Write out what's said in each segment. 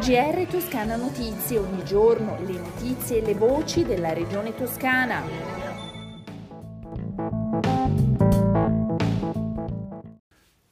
GR Toscana Notizie, ogni giorno le notizie e le voci della regione toscana.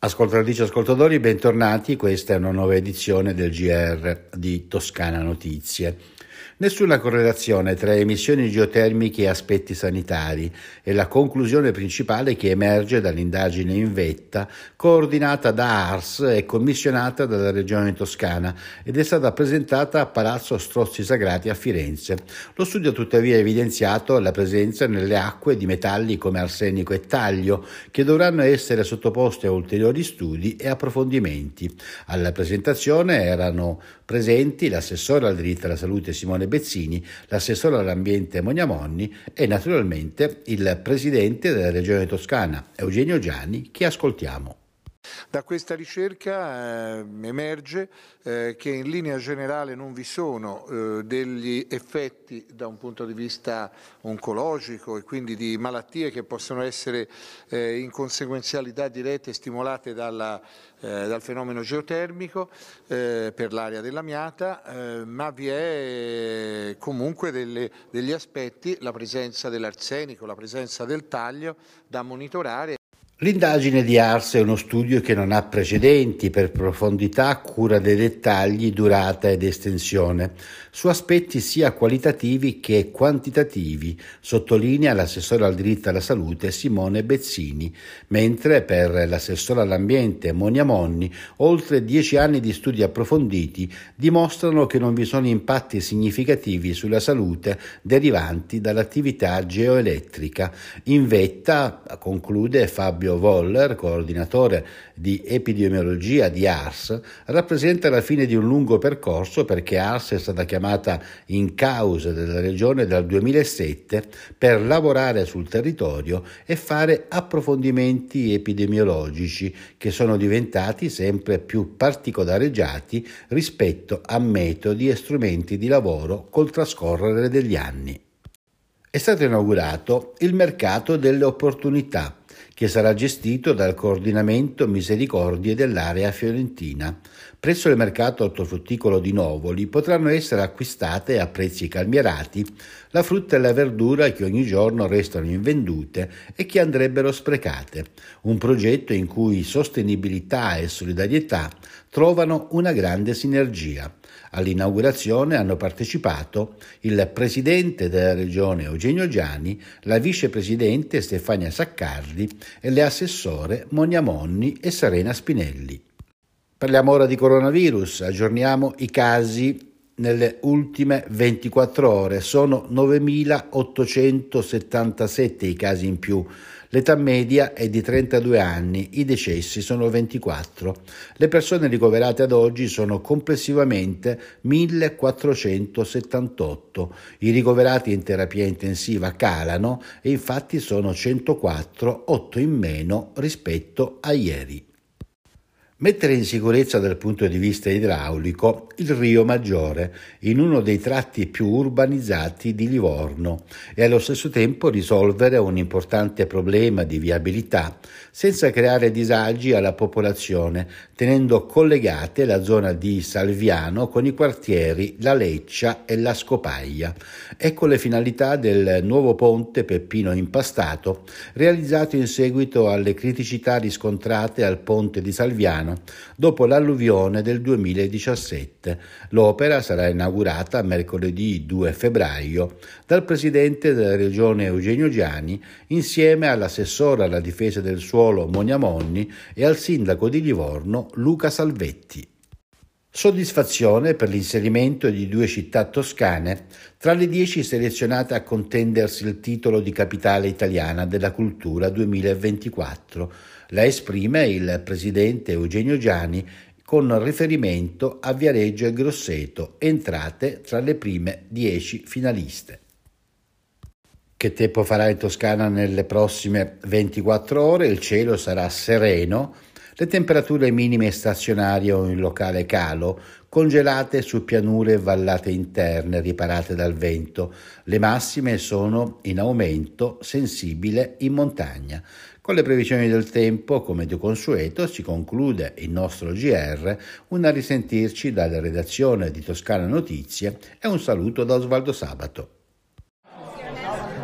Ascoltatrici e ascoltatori, bentornati, questa è una nuova edizione del GR di Toscana Notizie. Nessuna correlazione tra emissioni geotermiche e aspetti sanitari è la conclusione principale che emerge dall'indagine in vetta coordinata da ARS e commissionata dalla Regione Toscana ed è stata presentata a Palazzo Strozzi Sagrati a Firenze. Lo studio ha tuttavia evidenziato la presenza nelle acque di metalli come arsenico e taglio che dovranno essere sottoposti a ulteriori studi e approfondimenti. Alla presentazione erano presenti l'assessore al diritto alla salute Simone Bezzini, l'assessore all'ambiente Monia Monni e naturalmente il presidente della regione toscana Eugenio Gianni che ascoltiamo. Da questa ricerca eh, emerge eh, che in linea generale non vi sono eh, degli effetti da un punto di vista oncologico e quindi di malattie che possono essere eh, in conseguenzialità dirette stimolate dalla, eh, dal fenomeno geotermico eh, per l'area dell'amiata, ma vi è comunque delle, degli aspetti, la presenza dell'arsenico, la presenza del taglio da monitorare. L'indagine di Ars è uno studio che non ha precedenti per profondità, cura dei dettagli, durata ed estensione, su aspetti sia qualitativi che quantitativi, sottolinea l'assessore al diritto alla salute Simone Bezzini, mentre per l'assessore all'ambiente Monia Monni oltre dieci anni di studi approfonditi dimostrano che non vi sono impatti significativi sulla salute derivanti dall'attività geoelettrica. In vetta, conclude Fabio Mario Voller, coordinatore di epidemiologia di ARS, rappresenta la fine di un lungo percorso perché ARS è stata chiamata in causa dalla Regione dal 2007 per lavorare sul territorio e fare approfondimenti epidemiologici che sono diventati sempre più particolareggiati rispetto a metodi e strumenti di lavoro col trascorrere degli anni. È stato inaugurato il mercato delle opportunità che sarà gestito dal coordinamento misericordie dell'area fiorentina. Presso il mercato ortofrutticolo di Novoli potranno essere acquistate a prezzi calmierati la frutta e la verdura che ogni giorno restano invendute e che andrebbero sprecate. Un progetto in cui sostenibilità e solidarietà trovano una grande sinergia. All'inaugurazione hanno partecipato il presidente della regione Eugenio Giani, la vicepresidente Stefania Saccardi e le assessore Monia Monni e Serena Spinelli. Parliamo ora di coronavirus, aggiorniamo i casi nelle ultime 24 ore. Sono 9.877 i casi in più. L'età media è di 32 anni, i decessi sono 24. Le persone ricoverate ad oggi sono complessivamente 1.478. I ricoverati in terapia intensiva calano e infatti sono 104, 8 in meno rispetto a ieri. Mettere in sicurezza dal punto di vista idraulico il Rio Maggiore in uno dei tratti più urbanizzati di Livorno e allo stesso tempo risolvere un importante problema di viabilità senza creare disagi alla popolazione, tenendo collegate la zona di Salviano con i quartieri La Leccia e La Scopaglia. Ecco le finalità del nuovo ponte Peppino Impastato, realizzato in seguito alle criticità riscontrate al ponte di Salviano dopo l'alluvione del 2017. L'opera sarà inaugurata mercoledì 2 febbraio dal presidente della regione Eugenio Giani insieme all'assessore alla difesa del suolo Monia Monni e al sindaco di Livorno Luca Salvetti. Soddisfazione per l'inserimento di due città toscane tra le dieci selezionate a contendersi il titolo di capitale italiana della cultura 2024. La esprime il presidente Eugenio Giani con riferimento a Viareggio e Grosseto, entrate tra le prime dieci finaliste. Che tempo farà in Toscana nelle prossime 24 ore? Il cielo sarà sereno le temperature minime stazionarie o in locale calo, congelate su pianure e vallate interne riparate dal vento. Le massime sono in aumento sensibile in montagna. Con le previsioni del tempo, come di consueto, si conclude il nostro GR, un risentirci dalla redazione di Toscana Notizie e un saluto da Osvaldo Sabato.